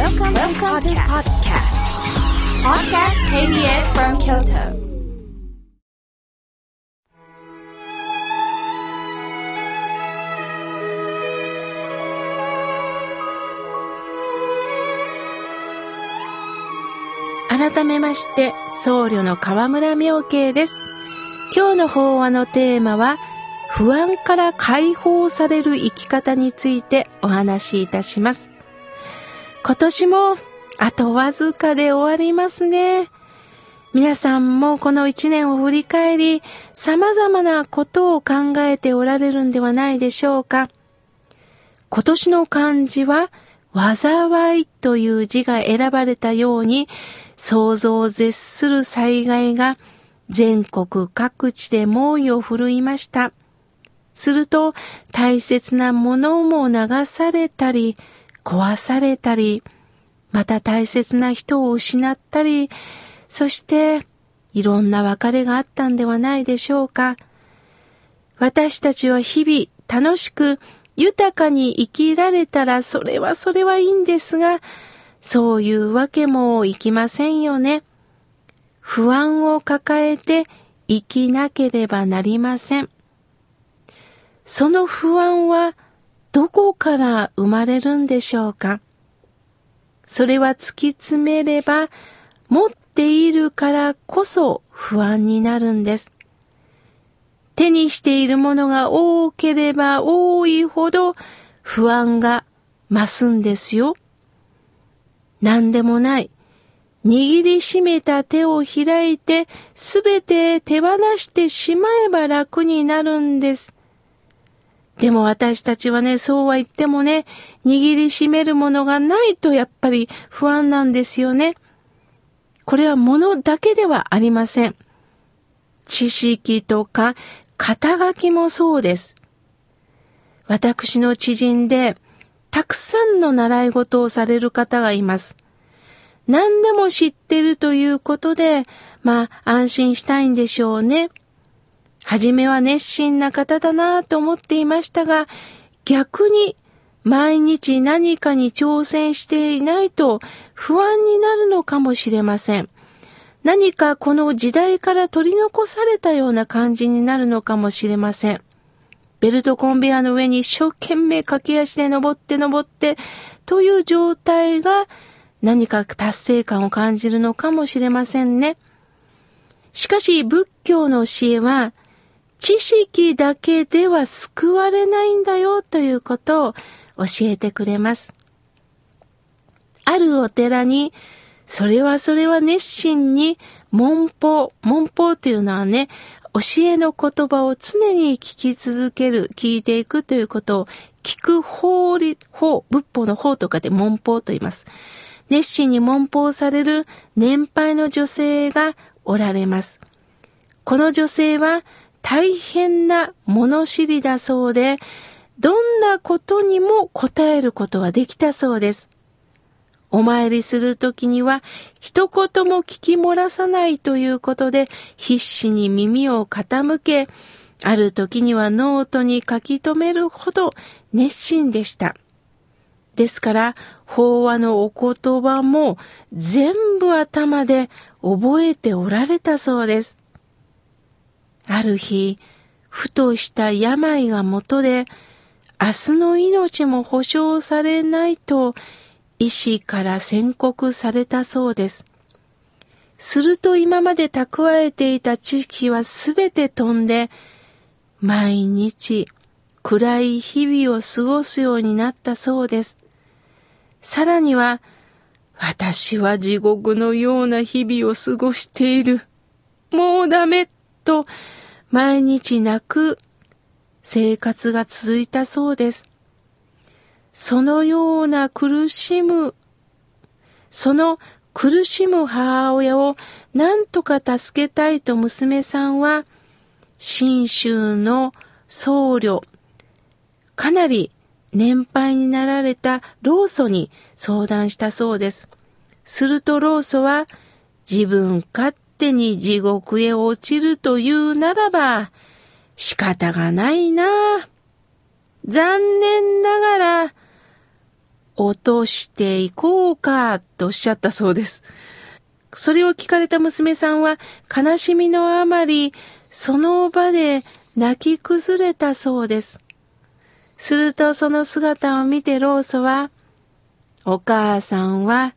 Welcome, Welcome to podcast. Podcast KBS from Kyoto. 改めまして、僧侶の河村明慶です。今日の法話のテーマは、不安から解放される生き方についてお話しいたします。今年もあとわずかで終わりますね。皆さんもこの一年を振り返り、様々なことを考えておられるんではないでしょうか。今年の漢字は、災いという字が選ばれたように、想像を絶する災害が全国各地で猛威を振るいました。すると大切なものも流されたり、壊されたり、また大切な人を失ったり、そしていろんな別れがあったんではないでしょうか。私たちは日々楽しく豊かに生きられたらそれはそれはいいんですが、そういうわけもいきませんよね。不安を抱えて生きなければなりません。その不安はどこから生まれるんでしょうか？それは突き詰めれば持っているからこそ不安になるんです。手にしているものが多ければ多いほど不安が増すんですよ。何でもない。握りしめた手を開いて、すべて手放してしまえば楽になるんです。でも私たちはね、そうは言ってもね、握りしめるものがないとやっぱり不安なんですよね。これは物だけではありません。知識とか肩書きもそうです。私の知人で、たくさんの習い事をされる方がいます。何でも知ってるということで、まあ安心したいんでしょうね。はじめは熱心な方だなと思っていましたが、逆に毎日何かに挑戦していないと不安になるのかもしれません。何かこの時代から取り残されたような感じになるのかもしれません。ベルトコンベアの上に一生懸命駆け足で登って登ってという状態が何か達成感を感じるのかもしれませんね。しかし仏教の教えは知識だけでは救われないんだよということを教えてくれます。あるお寺にそれはそれは熱心に文法、文法というのはね、教えの言葉を常に聞き続ける、聞いていくということを、聞く法理、法、仏法の法とかで文法と言います。熱心に文法される年配の女性がおられます。この女性は大変な物知りだそうで、どんなことにも答えることができたそうです。お参りするときには一言も聞き漏らさないということで必死に耳を傾け、ある時にはノートに書き留めるほど熱心でした。ですから、法話のお言葉も全部頭で覚えておられたそうです。ある日、ふとした病がもとで、明日の命も保証されないと医師から宣告されたそうです。すると今まで蓄えていた知識はすべて飛んで、毎日暗い日々を過ごすようになったそうです。さらには、私は地獄のような日々を過ごしている。もうダメと毎日泣く生活が続いたそうです。そのような苦しむ、その苦しむ母親を何とか助けたいと娘さんは、信州の僧侶、かなり年配になられた老祖に相談したそうです。すると老祖は、自分勝手に地獄へ落ちるというならば、仕方がないな。残念ながら、落としていこうか、とおっしゃったそうです。それを聞かれた娘さんは悲しみのあまり、その場で泣き崩れたそうです。するとその姿を見てローソは、お母さんは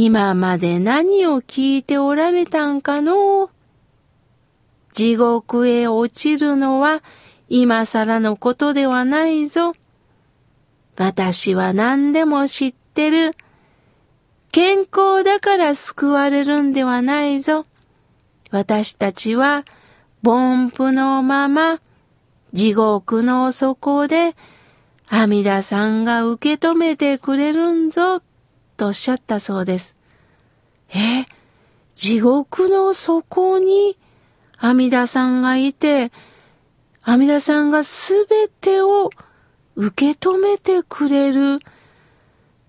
今まで何を聞いておられたんかの？地獄へ落ちるのは今更のことではないぞ。私は何でも知ってる。健康だから救われるんではないぞ。私たちは、凡夫のまま、地獄の底で、阿弥陀さんが受け止めてくれるんぞ、とおっしゃったそうです。え、地獄の底に阿弥陀さんがいて、阿弥陀さんがすべてを受け止めてくれる。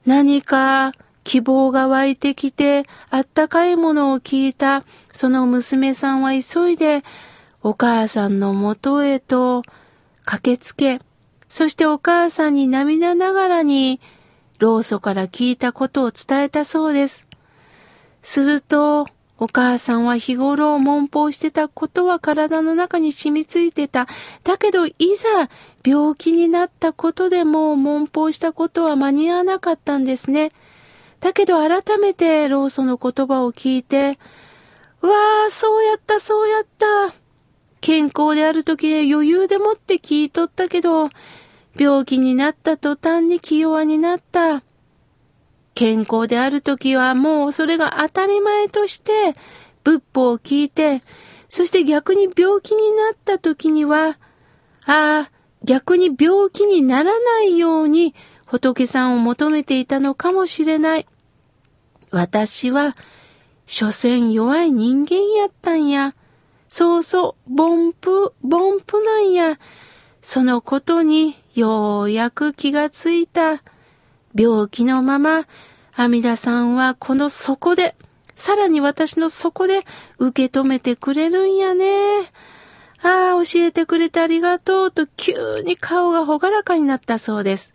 何か希望が湧いてきて、あったかいものを聞いた、その娘さんは急いで、お母さんのもとへと駆けつけ、そしてお母さんに涙ながらに、老祖から聞いたことを伝えたそうです。すると、お母さんは日頃悶法してたことは体の中に染みついてた。だけど、いざ病気になったことでも悶法したことは間に合わなかったんですね。だけど改めてローソの言葉を聞いて、うわあ、そうやった、そうやった。健康である時余裕でもって聞いとったけど、病気になった途端に気弱になった。健康である時はもうそれが当たり前として仏法を聞いて、そして逆に病気になった時には、ああ、逆に病気にならないように仏さんを求めていたのかもしれない。私は、所詮弱い人間やったんや。そうそう、凡夫、凡夫なんや。そのことにようやく気がついた。病気のまま阿弥陀さんはこの底で、さらに私の底で受け止めてくれるんやね。ああ、教えてくれてありがとうと急に顔がほがらかになったそうです。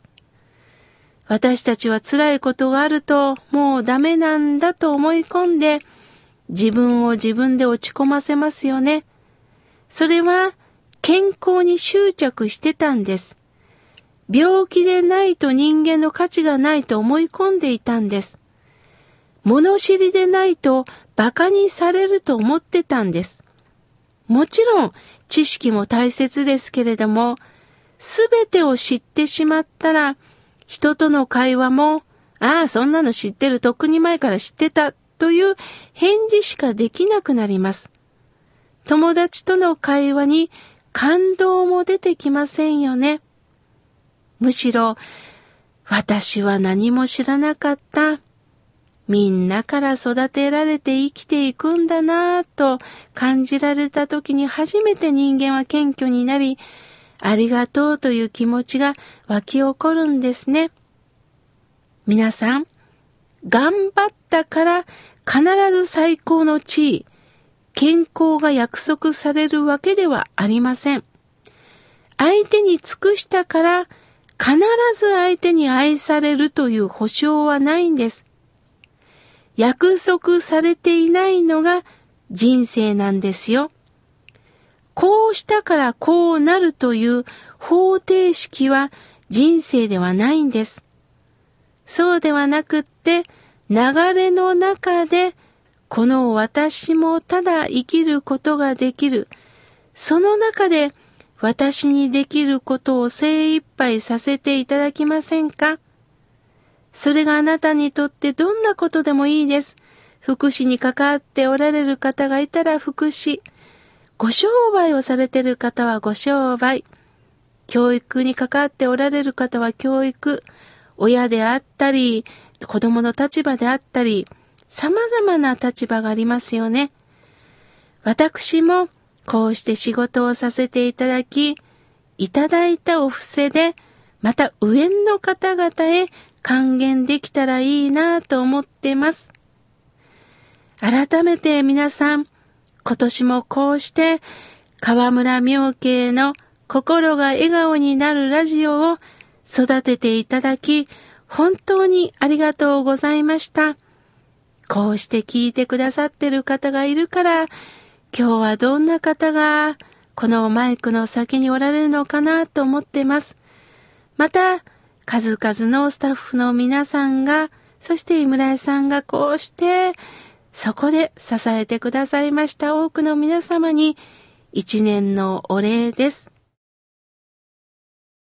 私たちは辛いことがあるともうダメなんだと思い込んで自分を自分で落ち込ませますよね。それは健康に執着してたんです。病気でないと人間の価値がないと思い込んでいたんです。物知りでないと馬鹿にされると思ってたんです。もちろん知識も大切ですけれども、すべてを知ってしまったら、人との会話も、ああ、そんなの知ってる、とっくに前から知ってた、という返事しかできなくなります。友達との会話に感動も出てきませんよね。むしろ、私は何も知らなかった。みんなから育てられて生きていくんだなぁと感じられた時に初めて人間は謙虚になり、ありがとうという気持ちが湧き起こるんですね。皆さん、頑張ったから必ず最高の地位、健康が約束されるわけではありません。相手に尽くしたから必ず相手に愛されるという保証はないんです。約束されていないのが人生なんですよ。こうしたからこうなるという方程式は人生ではないんです。そうではなくって、流れの中で、この私もただ生きることができる。その中で私にできることを精一杯させていただきませんか？それがあなたにとってどんなことでもいいです。福祉に関わっておられる方がいたら福祉。ご商売をされてる方はご商売。教育に関わっておられる方は教育。親であったり、子供の立場であったり、様々な立場がありますよね。私もこうして仕事をさせていただき、いただいたお布施で、また上の方々へ還元できたらいいなと思ってます。改めて皆さん、今年もこうして河村明慶の心が笑顔になるラジオを育てていただき、本当にありがとうございました。こうして聞いてくださってる方がいるから、今日はどんな方がこのマイクの先におられるのかなと思ってます。また、数々のスタッフの皆さんが、そして井村井さんがこうして、そこで支えてくださいました多くの皆様に、一年のお礼です。